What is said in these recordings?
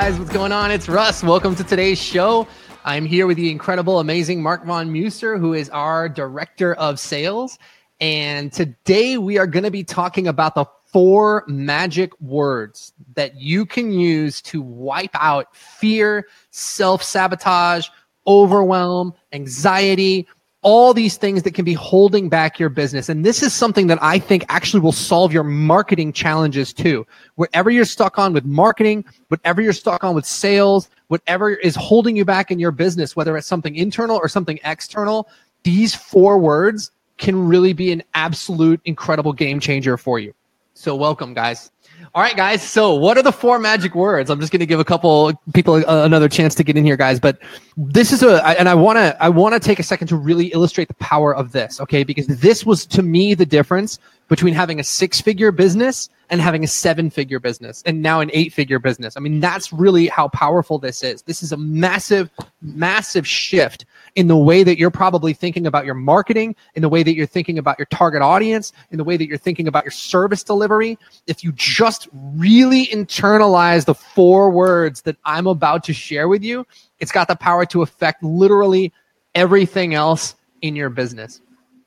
Guys, what's going on? It's Russ. Welcome to today's show. I'm here with the incredible, amazing Mark Von Musser, who is our director of sales. And today we are going to be talking about the four magic words that you can use to wipe out fear, self sabotage, overwhelm, anxiety, all these things that can be holding back your business. And this is something that I think actually will solve your marketing challenges too. Whatever you're stuck on with marketing, whatever you're stuck on with sales, whatever is holding you back in your business, whether it's something internal or something external, these four words can really be an absolute incredible game changer for you. So welcome guys. All right, guys. So, what are the four magic words? I'm just going to give a couple people uh, another chance to get in here, guys. But this is a, and I want to, I want to take a second to really illustrate the power of this, okay? Because this was to me the difference between having a six-figure business and having a seven-figure business, and now an eight-figure business. I mean, that's really how powerful this is. This is a massive, massive shift in the way that you're probably thinking about your marketing, in the way that you're thinking about your target audience, in the way that you're thinking about your service delivery. If you just really internalize the four words that I'm about to share with you, it's got the power to affect literally everything else in your business.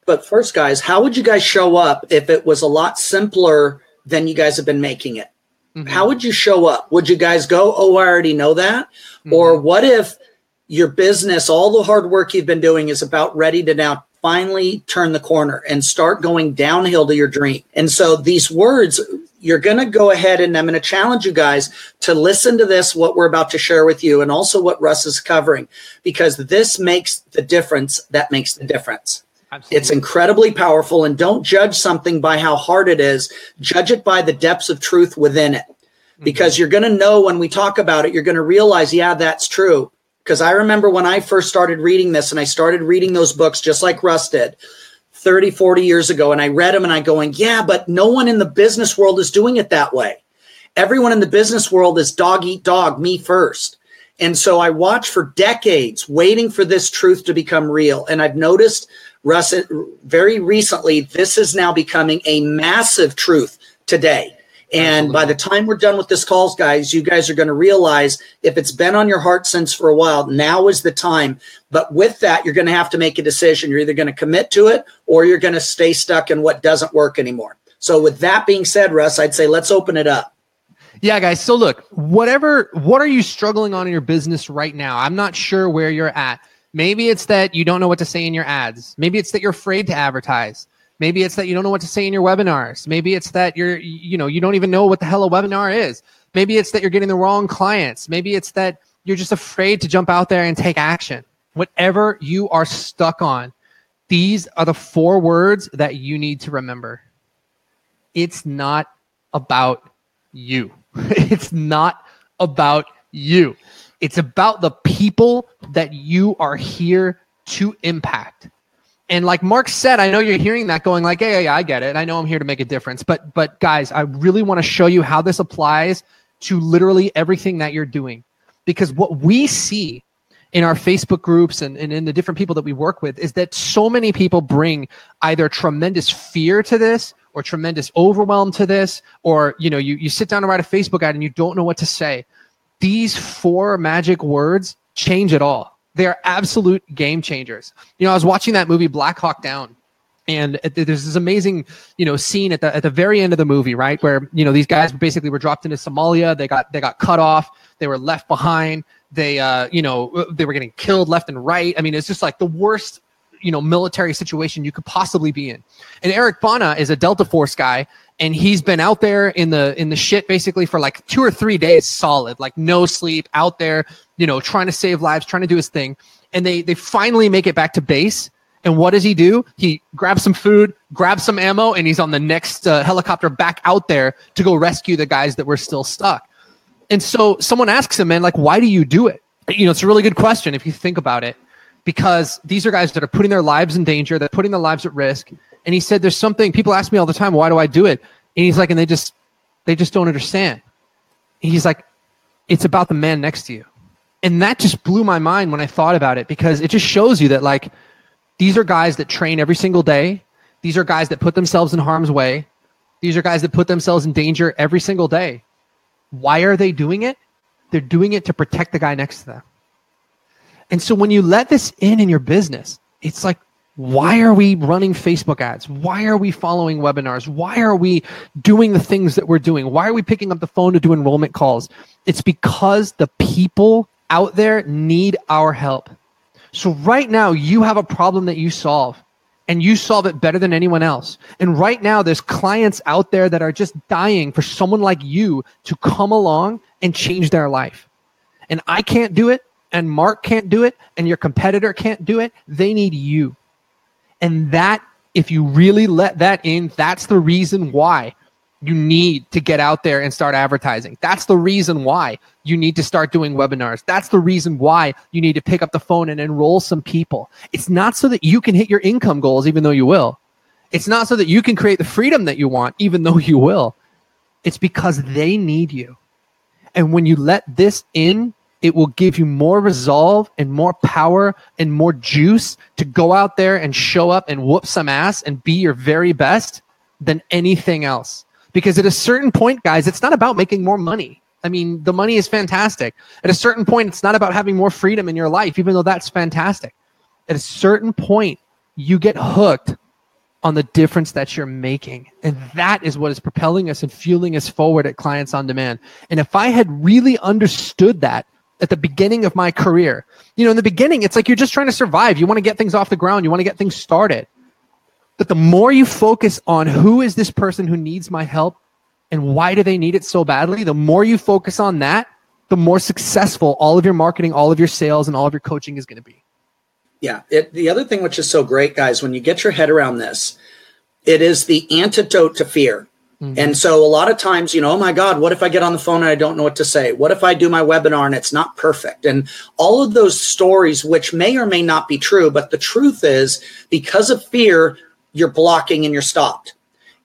But first, guys, how would you guys show up if it was a lot simpler than you guys have been making it? Mm-hmm. How would you show up? Would you guys go, oh, I already know that? Mm-hmm. Or what if your business, all the hard work you've been doing is about ready to now finally turn the corner and start going downhill to your dream. And so these words, you're going to go ahead and I'm going to challenge you guys to listen to this, what we're about to share with you, and also what Russ is covering, because this makes the difference that makes the difference. Absolutely. It's incredibly powerful. And don't judge something by how hard it is, judge it by the depths of truth within it. Mm-hmm. Because you're going to know when we talk about it, you're going to realize, yeah, that's true. Because I remember when I first started reading this and I started reading those books just like Russ did 30, 40 years ago. And I read them and I going, yeah, but no one in the business world is doing it that way. Everyone in the business world is dog eat dog, me first. And so I watched for decades waiting for this truth to become real. And I've noticed, very recently, this is now becoming a massive truth today. And by the time we're done with this calls, guys, you guys are going to realize if it's been on your heart since for a while, now is the time. But with that, you're going to have to make a decision. You're either going to commit to it or you're going to stay stuck in what doesn't work anymore. So with that being said, Russ, I'd say let's open it up. Yeah, guys. So look, whatever, what are you struggling on in your business right now? I'm not sure where you're at. Maybe it's that you don't know what to say in your ads. Maybe it's that you're afraid to advertise. Maybe it's that you don't know what to say in your webinars. Maybe it's that you're, you know, you don't even know what the hell a webinar is. Maybe it's that you're getting the wrong clients. Maybe it's that you're just afraid to jump out there and take action. Whatever you are stuck on, these are the four words that you need to remember. It's not about you. it's not about you. It's about the people that you are here to impact. And like Mark said, I know you're hearing that going like, yeah, yeah, yeah, I get it. I know I'm here to make a difference. But but guys, I really want to show you how this applies to literally everything that you're doing. Because what we see in our Facebook groups and, and in the different people that we work with is that so many people bring either tremendous fear to this or tremendous overwhelm to this, or you know, you, you sit down to write a Facebook ad and you don't know what to say. These four magic words change it all they are absolute game changers. You know, I was watching that movie Black Hawk Down, and there's this amazing, you know, scene at the at the very end of the movie, right, where you know these guys basically were dropped into Somalia. They got they got cut off. They were left behind. They, uh, you know, they were getting killed left and right. I mean, it's just like the worst you know military situation you could possibly be in. And Eric Bana is a Delta Force guy, and he's been out there in the in the shit basically for like two or three days solid, like no sleep, out there, you know, trying to save lives, trying to do his thing. And they they finally make it back to base, And what does he do? He grabs some food, grabs some ammo, and he's on the next uh, helicopter back out there to go rescue the guys that were still stuck. And so someone asks him, man, like, why do you do it? You know, it's a really good question if you think about it, because these are guys that are putting their lives in danger, they're putting their lives at risk. And he said, there's something people ask me all the time, why do I do it? And he's like, and they just, they just don't understand. And he's like, it's about the man next to you. And that just blew my mind when I thought about it because it just shows you that, like, these are guys that train every single day. These are guys that put themselves in harm's way. These are guys that put themselves in danger every single day. Why are they doing it? They're doing it to protect the guy next to them. And so when you let this in in your business, it's like, why are we running Facebook ads? Why are we following webinars? Why are we doing the things that we're doing? Why are we picking up the phone to do enrollment calls? It's because the people out there need our help. So right now you have a problem that you solve and you solve it better than anyone else. And right now there's clients out there that are just dying for someone like you to come along and change their life. And I can't do it and Mark can't do it and your competitor can't do it. They need you. And that if you really let that in, that's the reason why you need to get out there and start advertising. That's the reason why you need to start doing webinars. That's the reason why you need to pick up the phone and enroll some people. It's not so that you can hit your income goals, even though you will. It's not so that you can create the freedom that you want, even though you will. It's because they need you. And when you let this in, it will give you more resolve and more power and more juice to go out there and show up and whoop some ass and be your very best than anything else. Because at a certain point, guys, it's not about making more money. I mean, the money is fantastic. At a certain point, it's not about having more freedom in your life, even though that's fantastic. At a certain point, you get hooked on the difference that you're making. And that is what is propelling us and fueling us forward at Clients on Demand. And if I had really understood that at the beginning of my career, you know, in the beginning, it's like you're just trying to survive. You want to get things off the ground, you want to get things started. But the more you focus on who is this person who needs my help and why do they need it so badly, the more you focus on that, the more successful all of your marketing, all of your sales, and all of your coaching is going to be. Yeah. It, the other thing which is so great, guys, when you get your head around this, it is the antidote to fear. Mm-hmm. And so a lot of times, you know, oh my God, what if I get on the phone and I don't know what to say? What if I do my webinar and it's not perfect? And all of those stories, which may or may not be true, but the truth is because of fear, you're blocking and you're stopped.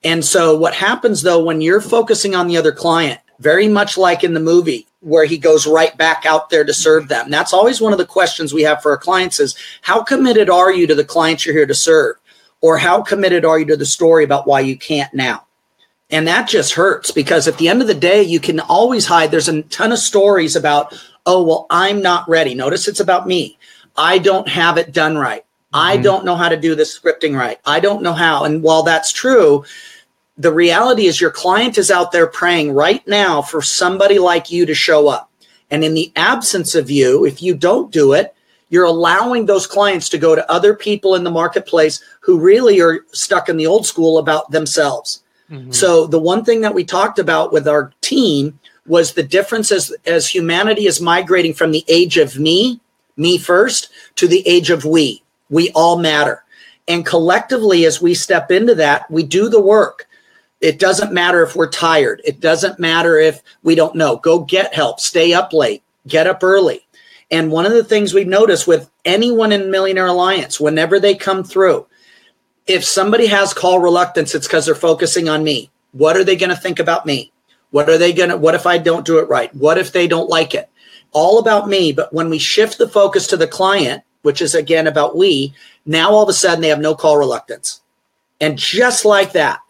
And so what happens though, when you're focusing on the other client, very much like in the movie where he goes right back out there to serve them. That's always one of the questions we have for our clients is how committed are you to the clients you're here to serve? Or how committed are you to the story about why you can't now? And that just hurts because at the end of the day, you can always hide. There's a ton of stories about, oh, well, I'm not ready. Notice it's about me. I don't have it done right. I mm-hmm. don't know how to do this scripting right. I don't know how. And while that's true, the reality is your client is out there praying right now for somebody like you to show up. And in the absence of you, if you don't do it, you're allowing those clients to go to other people in the marketplace who really are stuck in the old school about themselves. Mm-hmm. So the one thing that we talked about with our team was the difference as, as humanity is migrating from the age of me, me first, to the age of we. We all matter. And collectively, as we step into that, we do the work. It doesn't matter if we're tired. It doesn't matter if we don't know. Go get help. Stay up late. Get up early. And one of the things we've noticed with anyone in Millionaire Alliance, whenever they come through, if somebody has call reluctance, it's because they're focusing on me. What are they going to think about me? What are they going to, what if I don't do it right? What if they don't like it? All about me. But when we shift the focus to the client, which is again about we, now all of a sudden they have no call reluctance. And just like that,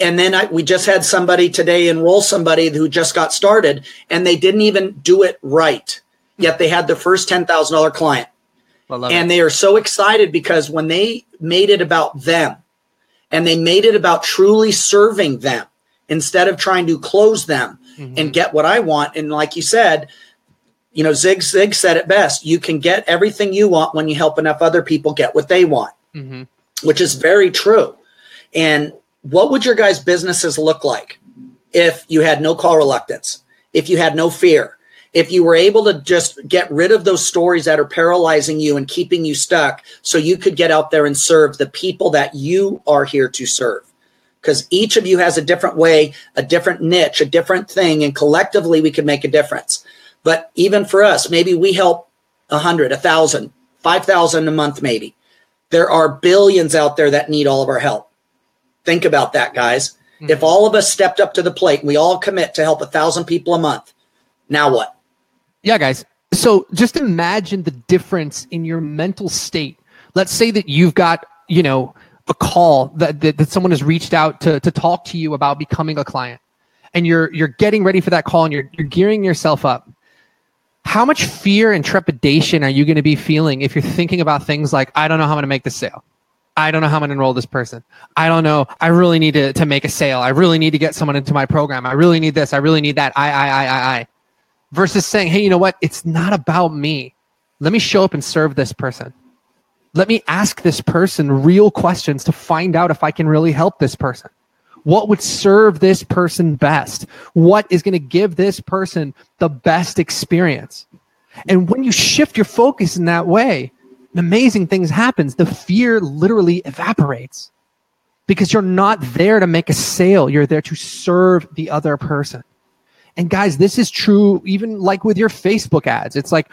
and then I, we just had somebody today enroll somebody who just got started and they didn't even do it right. Yet they had their first $10,000 client. And it. they are so excited because when they made it about them and they made it about truly serving them instead of trying to close them mm-hmm. and get what I want. And like you said, you know, Zig Zig said it best. You can get everything you want when you help enough other people get what they want, mm-hmm. which is very true. And what would your guys' businesses look like if you had no call reluctance, if you had no fear, if you were able to just get rid of those stories that are paralyzing you and keeping you stuck so you could get out there and serve the people that you are here to serve. Because each of you has a different way a different niche a different thing and collectively we can make a difference. But even for us maybe we help a hundred a thousand five thousand a month maybe. There are billions out there that need all of our help. Think about that guys. Mm-hmm. if all of us stepped up to the plate and we all commit to help a thousand people a month now what yeah, guys. So just imagine the difference in your mental state. Let's say that you've got, you know, a call that, that, that someone has reached out to, to talk to you about becoming a client and you're, you're getting ready for that call and you're, you're gearing yourself up. How much fear and trepidation are you going to be feeling if you're thinking about things like, I don't know how I'm going to make this sale. I don't know how I'm going to enroll this person. I don't know. I really need to, to make a sale. I really need to get someone into my program. I really need this. I really need that. I, I, I, I, I versus saying, hey, you know what? It's not about me. Let me show up and serve this person. Let me ask this person real questions to find out if I can really help this person. What would serve this person best? What is going to give this person the best experience? And when you shift your focus in that way, amazing things happens. The fear literally evaporates because you're not there to make a sale. You're there to serve the other person. And guys, this is true even like with your Facebook ads. It's like,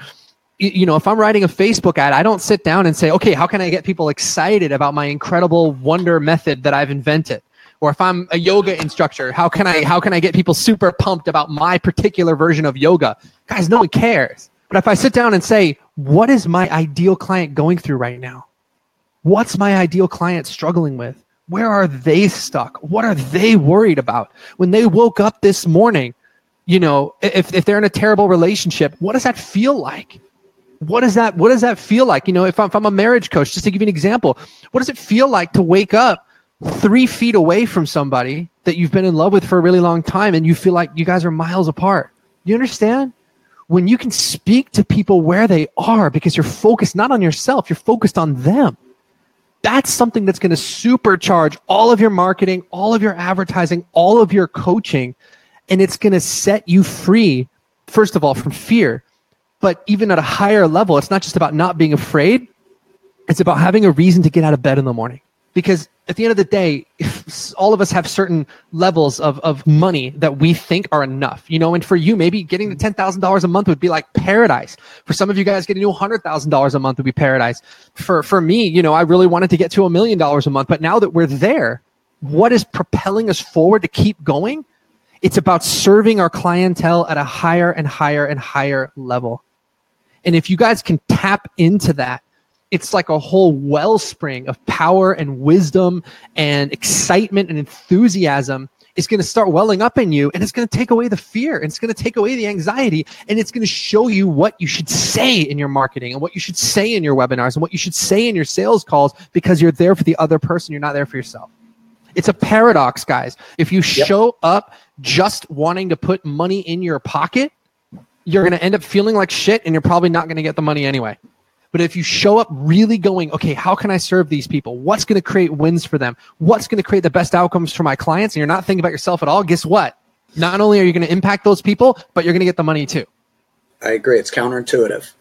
you know, if I'm writing a Facebook ad, I don't sit down and say, okay, how can I get people excited about my incredible wonder method that I've invented? Or if I'm a yoga instructor, how can I how can I get people super pumped about my particular version of yoga? Guys, no one cares. But if I sit down and say, what is my ideal client going through right now? What's my ideal client struggling with? Where are they stuck? What are they worried about? When they woke up this morning, you know, if, if they're in a terrible relationship, what does that feel like? What does that what does that feel like? You know, if I'm, if I'm a marriage coach, just to give you an example, what does it feel like to wake up three feet away from somebody that you've been in love with for a really long time and you feel like you guys are miles apart? You understand? When you can speak to people where they are because you're focused not on yourself, you're focused on them. That's something that's going to supercharge all of your marketing, all of your advertising, all of your coaching and it's going to set you free, first of all, from fear. But even at a higher level, it's not just about not being afraid, it's about having a reason to get out of bed in the morning. Because at the end of the day, all of us have certain levels of, of money that we think are enough, you know, and for you, maybe getting to $10,000 a month would be like paradise. For some of you guys, getting to $100,000 a month would be paradise. For, for me, you know, I really wanted to get to a million dollars a month, but now that we're there, what is propelling us forward to keep going it's about serving our clientele at a higher and higher and higher level. And if you guys can tap into that, it's like a whole wellspring of power and wisdom and excitement and enthusiasm is going to start welling up in you and it's going to take away the fear and it's going to take away the anxiety and it's going to show you what you should say in your marketing and what you should say in your webinars and what you should say in your sales calls because you're there for the other person you're not there for yourself it's a paradox guys if you yep. show up just wanting to put money in your pocket, you're going to end up feeling like shit and you're probably not going to get the money anyway. But if you show up really going, okay, how can I serve these people? What's going to create wins for them? What's going to create the best outcomes for my clients? And you're not thinking about yourself at all. Guess what? Not only are you going to impact those people, but you're going to get the money too. I agree. It's counterintuitive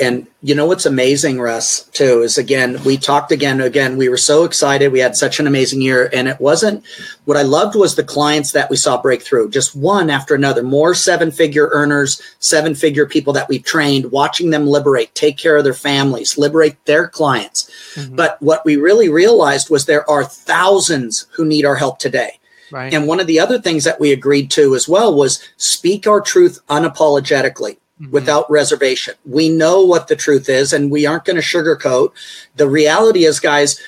and you know what's amazing russ too is again we talked again again we were so excited. We had such an amazing year. And it wasn't what i loved was the clients that we saw break through. Just one after another more seven figure earners seven figure people that we've trained watching them liberate take care of their families liberate their clients. Mm-hmm. but what we really realized was there are thousands who need our help today. Right. And one of the other things that we agreed to as well was speak our truth unapologetically mm-hmm. without reservation. We know what the truth is and we aren't going to sugarcoat. The reality is, guys,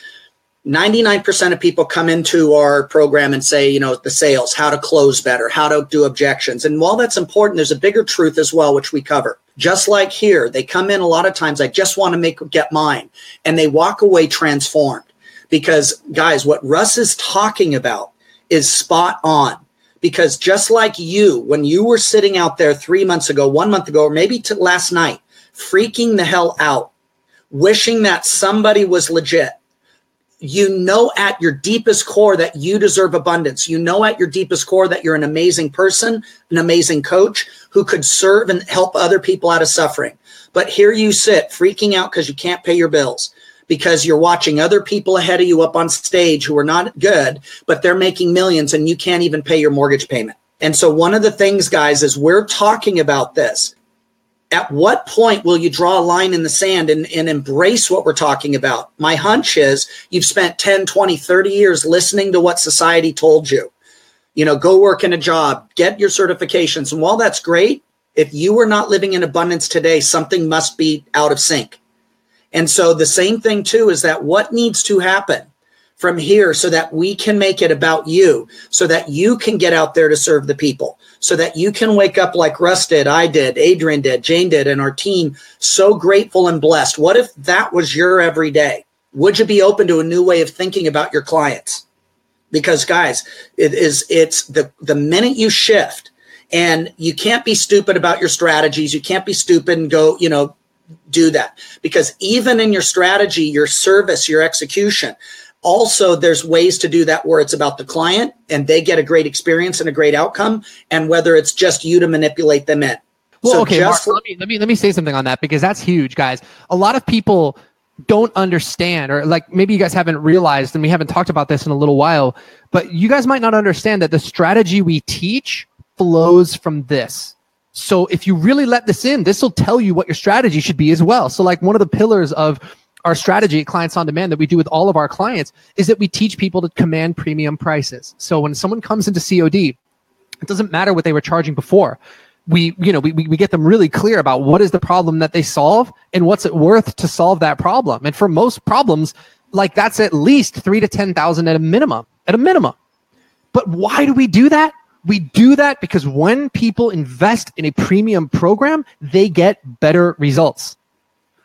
99% of people come into our program and say, you know, the sales, how to close better, how to do objections. And while that's important, there's a bigger truth as well, which we cover. Just like here, they come in a lot of times, I just want to make get mine. And they walk away transformed. Because guys, what Russ is talking about is spot on because just like you, when you were sitting out there three months ago, one month ago, or maybe to last night, freaking the hell out, wishing that somebody was legit, you know at your deepest core that you deserve abundance. You know at your deepest core that you're an amazing person, an amazing coach who could serve and help other people out of suffering. But here you sit freaking out because you can't pay your bills because you're watching other people ahead of you up on stage who are not good, but they're making millions and you can't even pay your mortgage payment. And so one of the things, guys, is we're talking about this at what point will you draw a line in the sand and, and embrace what we're talking about? My hunch is you've spent 10, 20, 30 years listening to what society told you. You know, go work in a job, get your certifications. And while that's great, if you are not living in abundance today, something must be out of sync. And so the same thing too is that what needs to happen from here so that we can make it about you, so that you can get out there to serve the people, so that you can wake up like Russ did, I did, Adrian did, Jane did, and our team so grateful and blessed. What if that was your everyday? Would you be open to a new way of thinking about your clients? Because guys, it is it's the the minute you shift and you can't be stupid about your strategies, you can't be stupid and go, you know, do that. Because even in your strategy, your service, your execution, also there's ways to do that where it's about the client and they get a great experience and a great outcome and whether it's just you to manipulate them in. Well so okay Mark, let me let me let me say something on that because that's huge guys. A lot of people don't understand or like maybe you guys haven't realized and we haven't talked about this in a little while but you guys might not understand that the strategy we teach flows from this so if you really let this in this will tell you what your strategy should be as well so like one of the pillars of our strategy at Clients on Demand that we do with all of our clients is that we teach people to command premium prices. So when someone comes into COD, it doesn't matter what they were charging before. We, you know, we, we get them really clear about what is the problem that they solve and what's it worth to solve that problem. And for most problems, like that's at least three to 10,000 at a minimum, at a minimum. But why do we do that? We do that because when people invest in a premium program, they get better results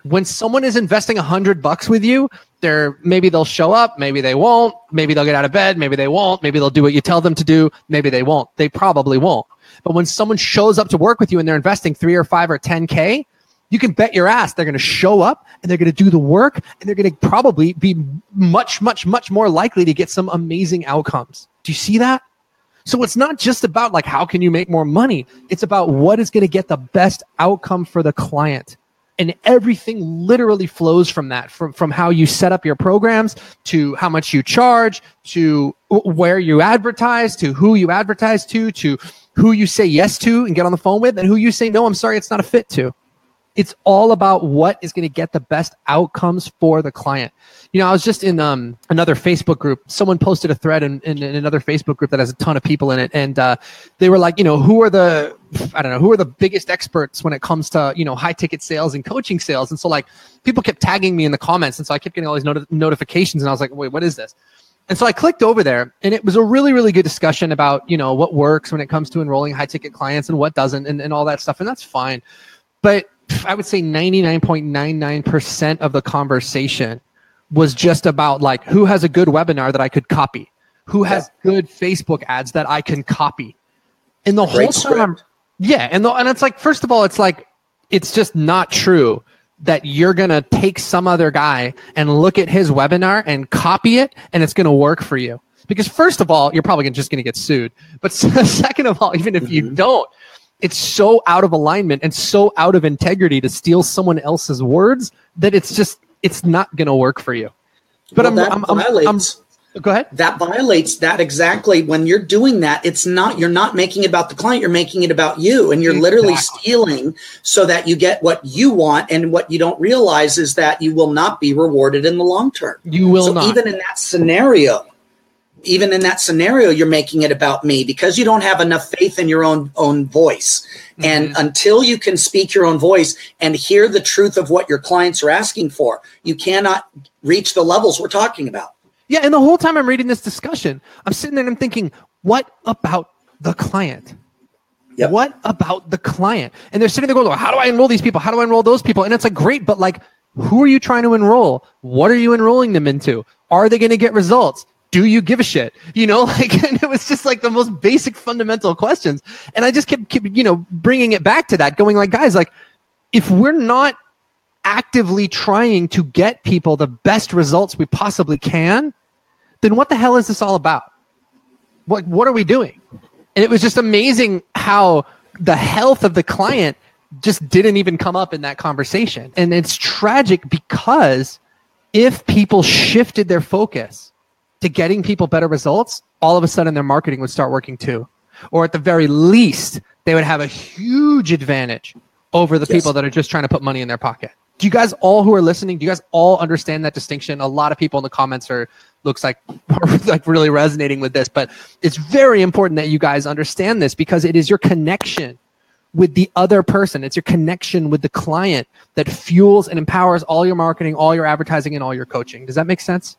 when someone is investing a hundred bucks with you, they're maybe they'll show up, maybe they won't, maybe they'll get out of bed, maybe they won't, maybe they'll do what you tell them to do, maybe they won't. They probably won't. But when someone shows up to work with you and they're investing three or five or 10K, you can bet your ass they're going to show up and they're going to do the work and they're going to probably be much, much, much more likely to get some amazing outcomes. Do you see that? So it's not just about like, how can you make more money? It's about what is going to get the best outcome for the client and everything literally flows from that from, from how you set up your programs to how much you charge to where you advertise to who you advertise to to who you say yes to and get on the phone with and who you say no i'm sorry it's not a fit to it's all about what is going to get the best outcomes for the client. You know, I was just in um, another Facebook group. Someone posted a thread in, in, in, another Facebook group that has a ton of people in it, and uh, they were like, you know, who are the I don't know who are the biggest experts when it comes to you know high ticket sales and coaching sales. And so like people kept tagging me in the comments, and so I kept getting all these not- notifications, and I was like, wait, what is this? And so I clicked over there and it was a really, really good discussion about, you know, what works when it comes to enrolling high ticket clients and what doesn't and, and all that stuff. And that's fine. But I would say 99.99% of the conversation was just about like who has a good webinar that I could copy, who has yeah. good Facebook ads that I can copy. And the Great whole time, I'm, yeah, and the, and it's like first of all, it's like it's just not true that you're going to take some other guy and look at his webinar and copy it and it's going to work for you. Because first of all, you're probably just going to get sued. But second of all, even if mm-hmm. you don't, it's so out of alignment and so out of integrity to steal someone else's words that it's just it's not going to work for you. But well, I'm, I'm, violates, I'm, go ahead. That violates that exactly. When you're doing that, it's not you're not making it about the client. You're making it about you, and you're exactly. literally stealing so that you get what you want. And what you don't realize is that you will not be rewarded in the long term. You will so not. Even in that scenario, even in that scenario you're making it about me because you don't have enough faith in your own own voice. Mm-hmm. and until you can speak your own voice and hear the truth of what your clients are asking for you cannot reach the levels we're talking about. Yeah and the whole time i'm reading this discussion i'm sitting there and i'm thinking what about the client? Yep. what about the client? And they're sitting there going how do i enroll these people? How do i enroll those people? And it's like great but like who are you trying to enroll? What are you enrolling them into? Are they going to get results do you give a shit? You know, like, and it was just like the most basic fundamental questions. And I just kept, kept, you know, bringing it back to that, going like, guys, like, if we're not actively trying to get people the best results we possibly can, then what the hell is this all about? What what are we doing? And it was just amazing how the health of the client just didn't even come up in that conversation. And it's tragic because if people shifted their focus to getting people better results, all of a sudden their marketing would start working too. Or at the very least, they would have a huge advantage over the yes. people that are just trying to put money in their pocket. Do you guys all who are listening, do you guys all understand that distinction? A lot of people in the comments are looks like like really resonating with this, but it's very important that you guys understand this because it is your connection with the other person. It's your connection with the client that fuels and empowers all your marketing, all your advertising, and all your coaching. Does that make sense?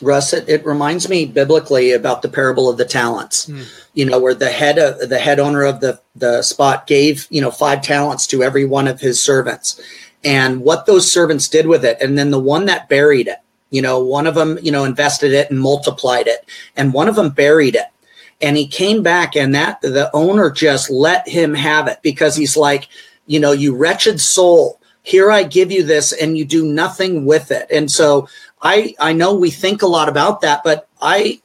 Russ, it, it reminds me biblically about the parable of the talents. Mm. You know, where the head of the head owner of the the spot gave you know five talents to every one of his servants, and what those servants did with it, and then the one that buried it. You know, one of them you know invested it and multiplied it, and one of them buried it and he came back and that the owner just let him have it because he's like you know you wretched soul here i give you this and you do nothing with it and so i i know we think a lot about that but i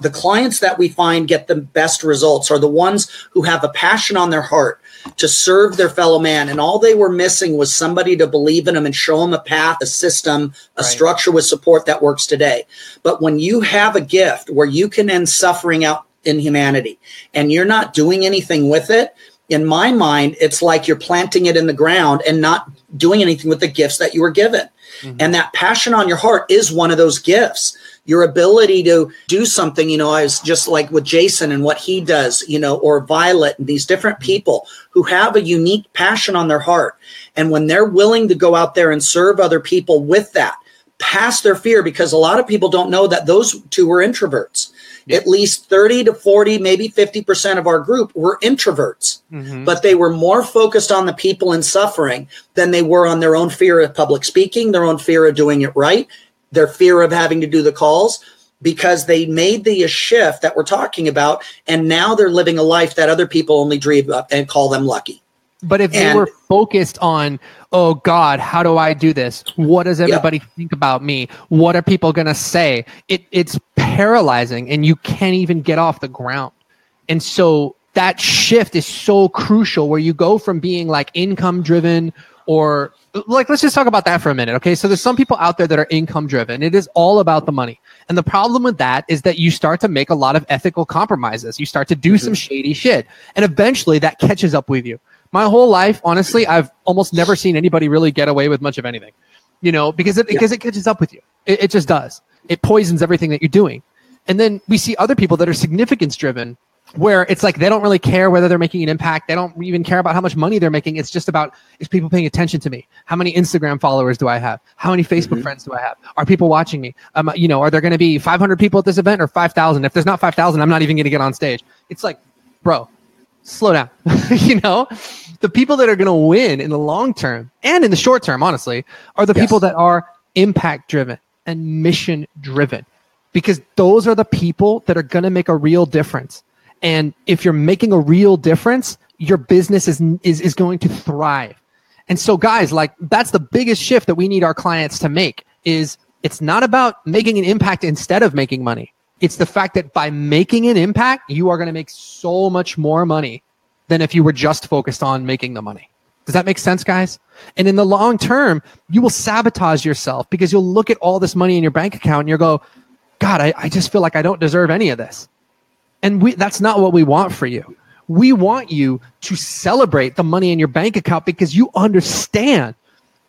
the clients that we find get the best results are the ones who have a passion on their heart to serve their fellow man and all they were missing was somebody to believe in them and show them a path a system a right. structure with support that works today but when you have a gift where you can end suffering out in humanity and you're not doing anything with it, in my mind, it's like you're planting it in the ground and not doing anything with the gifts that you were given. Mm-hmm. And that passion on your heart is one of those gifts. Your ability to do something, you know, I was just like with Jason and what he does, you know, or Violet and these different mm-hmm. people who have a unique passion on their heart. And when they're willing to go out there and serve other people with that, past their fear, because a lot of people don't know that those two were introverts at least 30 to 40, maybe 50% of our group were introverts, mm-hmm. but they were more focused on the people in suffering than they were on their own fear of public speaking, their own fear of doing it right, their fear of having to do the calls because they made the shift that we're talking about and now they're living a life that other people only dream of and call them lucky but if and, they were focused on, oh God, how do I do this? What does everybody yeah. think about me? What are people going to say? It, it's paralyzing and you can't even get off the ground. And so that shift is so crucial where you go from being like income driven or like let's just talk about that for a minute okay so there's some people out there that are income driven it is all about the money and the problem with that is that you start to make a lot of ethical compromises you start to do mm-hmm. some shady shit and eventually that catches up with you my whole life, honestly, I've almost never seen anybody really get away with much of anything. You know, because it yeah. because it catches up with you. It, it just does. It poisons everything that you're doing. And then we see other people that are significance driven where it's like they don't really care whether they're making an impact. They don't even care about how much money they're making. It's just about is people paying attention to me? How many Instagram followers do I have? How many Facebook mm-hmm. friends do I have? Are people watching me? Um, you know, are there going to be 500 people at this event or 5,000? If there's not 5,000, I'm not even going to get on stage. It's like, bro, slow down. you know, the people that are going to win in the long term and in the short term, honestly, are the yes. people that are impact driven and mission driven because those are the people that are going to make a real difference. And if you're making a real difference, your business is, is, is going to thrive. And so guys, like that's the biggest shift that we need our clients to make is it's not about making an impact instead of making money. It's the fact that by making an impact, you are going to make so much more money than if you were just focused on making the money. Does that make sense, guys? And in the long term, you will sabotage yourself because you'll look at all this money in your bank account and you'll go, God, I, I just feel like I don't deserve any of this. And we, that's not what we want for you. We want you to celebrate the money in your bank account because you understand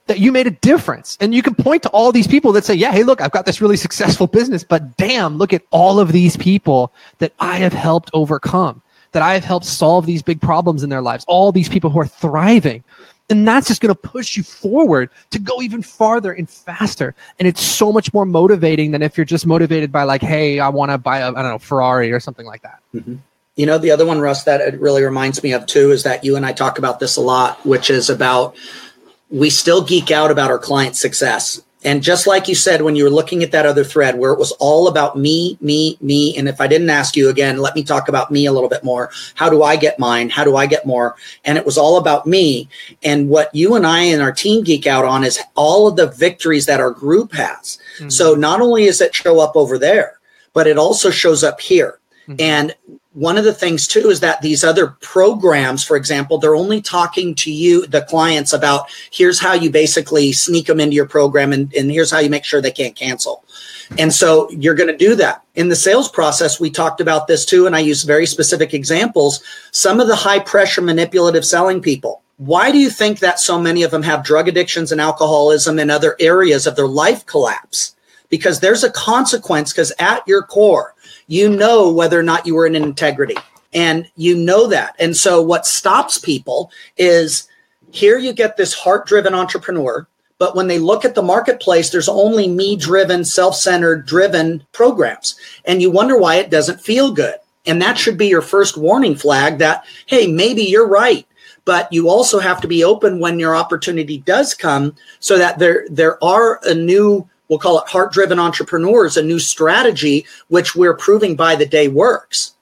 that you made a difference. And you can point to all these people that say, yeah, hey, look, I've got this really successful business, but damn, look at all of these people that I have helped overcome, that I have helped solve these big problems in their lives, all these people who are thriving. And that's just going to push you forward to go even farther and faster. And it's so much more motivating than if you're just motivated by like, hey, I want to buy a, I don't know, Ferrari or something like that. Mm-hmm. You know, the other one, Russ, that it really reminds me of too is that you and I talk about this a lot, which is about we still geek out about our client success And just like you said, when you were looking at that other thread where it was all about me, me, me. And if I didn't ask you again, let me talk about me a little bit more. How do I get mine? How do I get more? And it was all about me. And what you and I and our team geek out on is all of the victories that our group has. Mm-hmm. So not only does it show up over there, but it also shows up here. Mm-hmm. And one of the things too is that these other programs, for example, they're only talking to you, the clients, about here's how you basically sneak them into your program and, and here's how you make sure they can't cancel. And so you're going to do that. In the sales process, we talked about this too, and I use very specific examples. Some of the high pressure manipulative selling people. Why do you think that so many of them have drug addictions and alcoholism and other areas of their life collapse? Because there's a consequence, because at your core, you know whether or not you were in integrity and you know that. And so what stops people is here you get this heart driven entrepreneur, but when they look at the marketplace, there's only me driven, self centered driven programs. And you wonder why it doesn't feel good. And that should be your first warning flag that, hey, maybe you're right. But you also have to be open when your opportunity does come so that there, there are a new we'll call it heart driven entrepreneurs, a new strategy, which we're proving by the day works.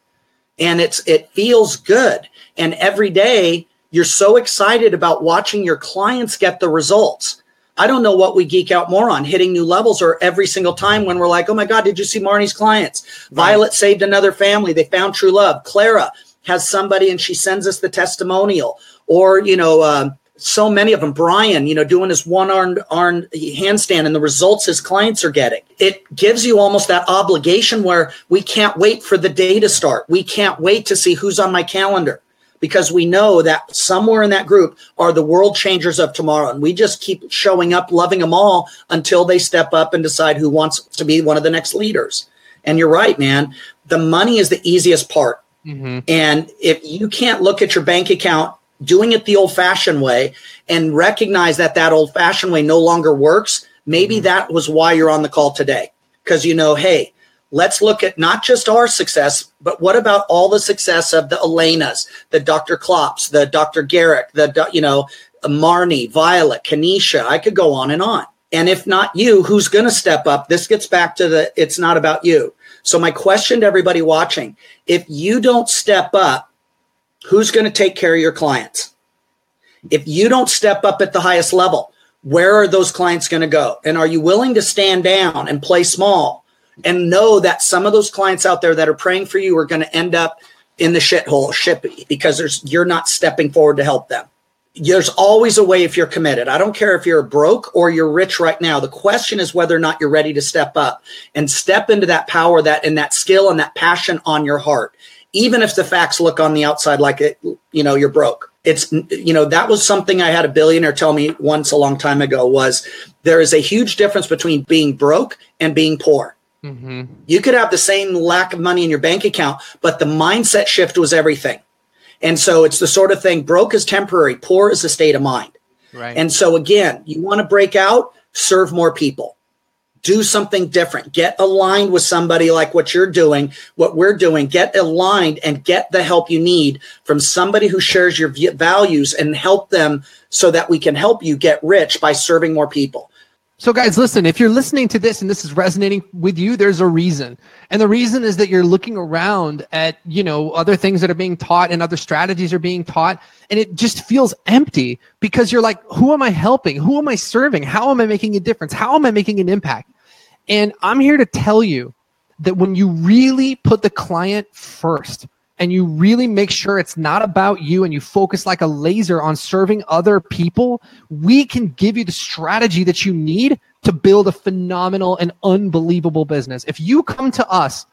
And it's, it feels good. And every day you're so excited about watching your clients get the results. I don't know what we geek out more on hitting new levels or every single time when we're like, oh my God, did you see Marnie's clients? Violet saved another family. They found true love. Clara has somebody and she sends us the testimonial. Or, you know, um, so many of them. Brian, you know, doing his one armed armed handstand and the results his clients are getting. It gives you almost that obligation where we can't wait for the day to start. We can't wait to see who's on my calendar because we know that somewhere in that group are the world changers of tomorrow. And we just keep showing up, loving them all until they step up and decide who wants to be one of the next leaders. And you're right, man. The money is the easiest part. Mm-hmm. And if you can't look at your bank account doing it the old fashioned way and recognize that that old fashioned way no longer works, maybe mm-hmm. that was why you're on the call today. Because you know, hey, let's look at not just our success, but what about all the success of the Elenas, the Dr. Klopps, the Dr. Garrick, the, you know, Marnie, Violet, Kanisha. I could go on and on. And if not you, who's going to step up? This gets back to the it's not about you. So, my question to everybody watching if you don't step up, who's going to take care of your clients? If you don't step up at the highest level, where are those clients going to go? And are you willing to stand down and play small and know that some of those clients out there that are praying for you are going to end up in the shithole ship because you're not stepping forward to help them. There's always a way if you're committed. I don't care if you're broke or you're rich right now. The question is whether or not you're ready to step up and step into that power that and that skill and that passion on your heart even if the facts look on the outside like it, you know, you're broke. It's, you know, that was something I had a billionaire tell me once a long time ago was there is a huge difference between being broke and being poor. Mm-hmm. You could have the same lack of money in your bank account, but the mindset shift was everything. And so it's the sort of thing broke is temporary, poor is a state of mind. Right. And so again, you want to break out, serve more people do something different. Get aligned with somebody like what you're doing what we're doing. Get aligned and get the help you need from somebody who shares your values and help them so that we can help you get rich by serving more people so, guys, listen, if you're listening to this and this is resonating with you, there's a reason. And the reason is that you're looking around at, you know, other things that are being taught and other strategies are being taught. And it just feels empty because you're like, who am I helping? Who am I serving? How am I making a difference? How am I making an impact? And I'm here to tell you that when you really put the client first, and you really make sure it's not about you and you focus like a laser on serving other people, we can give you the strategy that you need to build a phenomenal and unbelievable business. If you come to us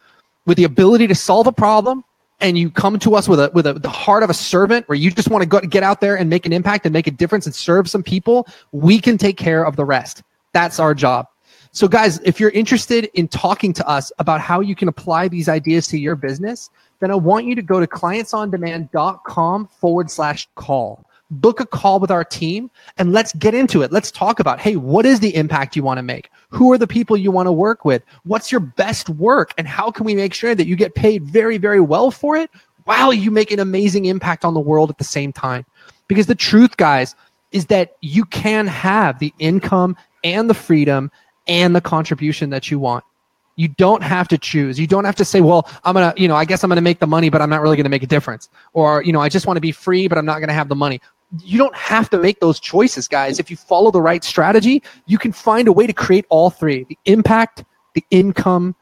with the ability to solve a problem and you come to us with a with a, the heart of a servant where you just want to go get out there and make an impact and make a difference and serve some people, we can take care of the rest. That's our job. So guys, if you're interested in talking to us about how you can apply these ideas to your business, then I want you to go to clientsondemand.com forward slash call. Book a call with our team and let's get into it. Let's talk about hey, what is the impact you want to make? Who are the people you want to work with? What's your best work? And how can we make sure that you get paid very, very well for it while you make an amazing impact on the world at the same time? Because the truth, guys, is that you can have the income and the freedom and the contribution that you want. You don't have to choose. You don't have to say, well, I'm going to, you know, I guess I'm going to make the money, but I'm not really going to make a difference. Or, you know, I just want to be free, but I'm not going to have the money. You don't have to make those choices, guys. If you follow the right strategy, you can find a way to create all three the impact, the income,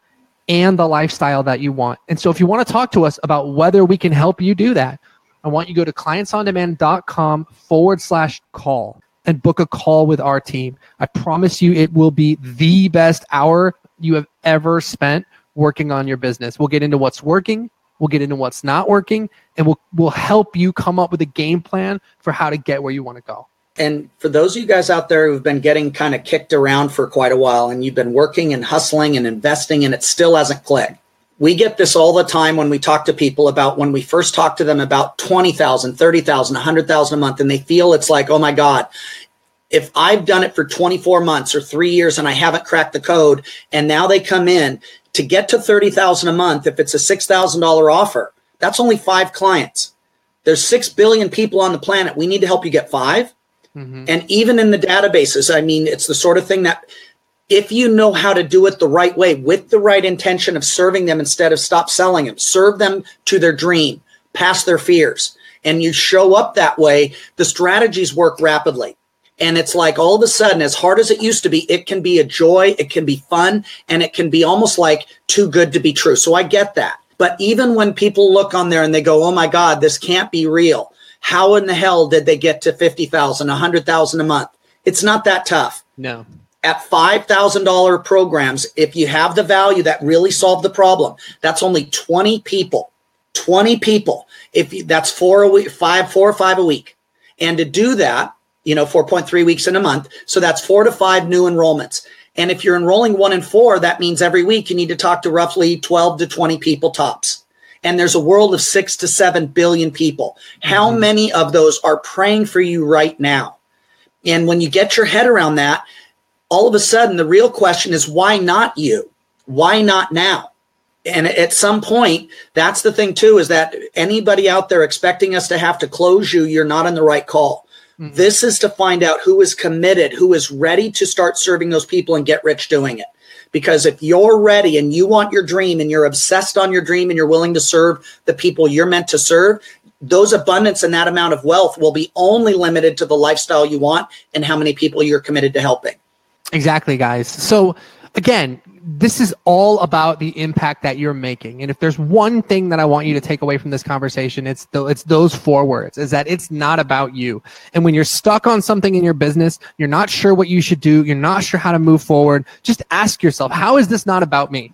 and the lifestyle that you want. And so if you want to talk to us about whether we can help you do that, I want you to go to clientsondemand.com forward slash call and book a call with our team. I promise you it will be the best hour you have ever spent working on your business. We'll get into what's working, we'll get into what's not working, and we'll we'll help you come up with a game plan for how to get where you want to go. And for those of you guys out there who've been getting kind of kicked around for quite a while and you've been working and hustling and investing and it still hasn't clicked. We get this all the time when we talk to people about when we first talk to them about 20,000, 30,000, 100,000 a month and they feel it's like, "Oh my god, if I've done it for 24 months or 3 years and I haven't cracked the code and now they come in to get to 30,000 a month if it's a $6,000 offer, that's only 5 clients. There's 6 billion people on the planet. We need to help you get 5 Mm-hmm. And even in the databases, I mean, it's the sort of thing that if you know how to do it the right way with the right intention of serving them instead of stop selling them, serve them to their dream, past their fears, and you show up that way, the strategies work rapidly. And it's like all of a sudden, as hard as it used to be, it can be a joy, it can be fun, and it can be almost like too good to be true. So I get that. But even when people look on there and they go, oh my God, this can't be real. How in the hell did they get to 50,000, 100,000 a month? It's not that tough. No. At $5,000 programs, if you have the value that really solve the problem, that's only 20 people. 20 people. If you, that's four a week, five, four or five a week. And to do that, you know, 4.3 weeks in a month. So that's four to five new enrollments. And if you're enrolling one in four, that means every week you need to talk to roughly 12 to 20 people tops and there's a world of six to seven billion people. How mm-hmm. many of those are praying for you right now? And when you get your head around that, all of a sudden the real question is why not you? Why not now? And at some point, that's the thing too, is that anybody out there expecting us to have to close you, you're not on the right call. Mm-hmm. This is to find out who is committed, who is ready to start serving those people and get rich doing it. Because if you're ready and you want your dream and you're obsessed on your dream and you're willing to serve the people you're meant to serve, those abundance and that amount of wealth will be only limited to the lifestyle you want and how many people you're committed to helping. Exactly, guys. So, again, this is all about the impact that you're making. And if there's one thing that I want you to take away from this conversation, it's the, it's those four words is that it's not about you. And when you're stuck on something in your business, you're not sure what you should do, you're not sure how to move forward, just ask yourself, how is this not about me?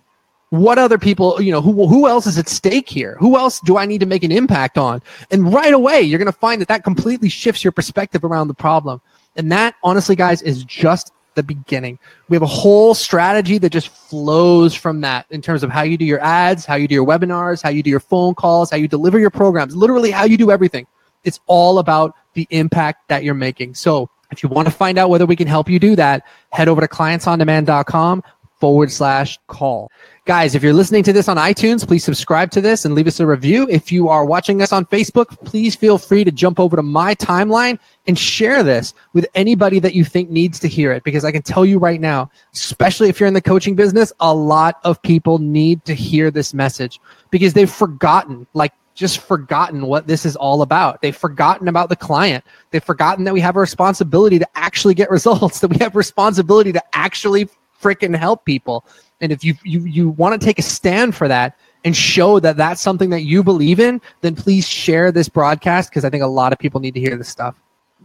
What other people, you know, who who else is at stake here? Who else do I need to make an impact on? And right away, you're going to find that that completely shifts your perspective around the problem. And that honestly, guys, is just the beginning. We have a whole strategy that just flows from that in terms of how you do your ads, how you do your webinars, how you do your phone calls, how you deliver your programs, literally how you do everything. It's all about the impact that you're making. So if you want to find out whether we can help you do that, head over to clientsondemand.com forward slash call. Guys, if you're listening to this on iTunes, please subscribe to this and leave us a review. If you are watching us on Facebook, please feel free to jump over to my timeline and share this with anybody that you think needs to hear it. Because I can tell you right now, especially if you're in the coaching business, a lot of people need to hear this message because they've forgotten, like just forgotten what this is all about. They've forgotten about the client. They've forgotten that we have a responsibility to actually get results, that we have responsibility to actually freaking help people. And if you you you want to take a stand for that and show that that's something that you believe in, then please share this broadcast because I think a lot of people need to hear this stuff.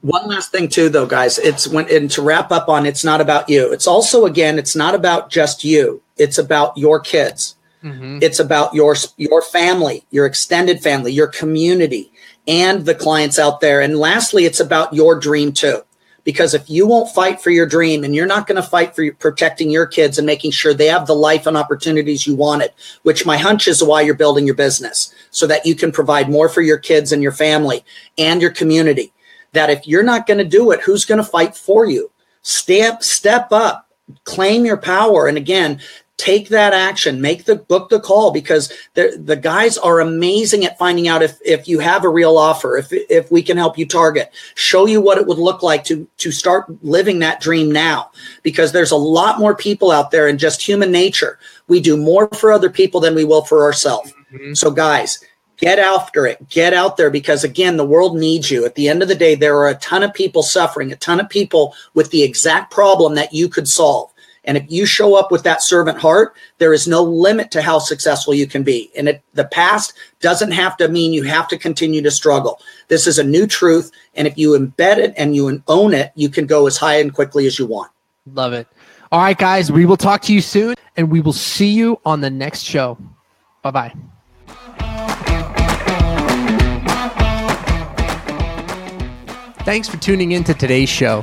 One last thing too, though, guys. It's when and to wrap up on, it's not about you. It's also again, it's not about just you. It's about your kids. Mm-hmm. It's about your your family, your extended family, your community, and the clients out there. And lastly, it's about your dream too. Because if you won't fight for your dream and you're not going to fight for protecting your kids and making sure they have the life and opportunities you wanted, which my hunch is why you're building your business so that you can provide more for your kids and your family and your community. That if you're not going to do it, who's going to fight for you? Step, step up, claim your power. And again, take that action make the book the call because the the guys are amazing at finding out if if you have a real offer if if we can help you target. Show you what it would look like to to start living that dream now because there's a lot more people out there and just human nature. We do more for other people than we will for ourselves. Mm-hmm. so guys get after it. Get out there because again the world needs you. At the end of the day there are a ton of people suffering a ton of people with the exact problem that you could solve and if you show up with that servant heart, there is no limit to how successful you can be. And it, the past doesn't have to mean you have to continue to struggle. This is a new truth. And if you embed it and you own it, you can go as high and quickly as you want. Love it. All right, guys, we will talk to you soon and we will see you on the next show. Bye bye. Thanks for tuning in to today's show.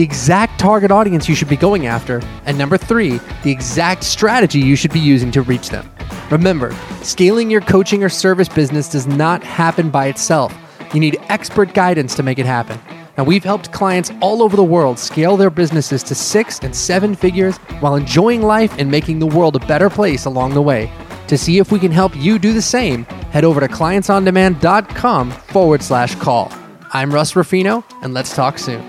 the exact target audience you should be going after. And number three, the exact strategy you should be using to reach them. Remember, scaling your coaching or service business does not happen by itself. You need expert guidance to make it happen. Now, we've helped clients all over the world scale their businesses to six and seven figures while enjoying life and making the world a better place along the way. To see if we can help you do the same, head over to clientsondemand.com forward slash call. I'm Russ Ruffino, and let's talk soon.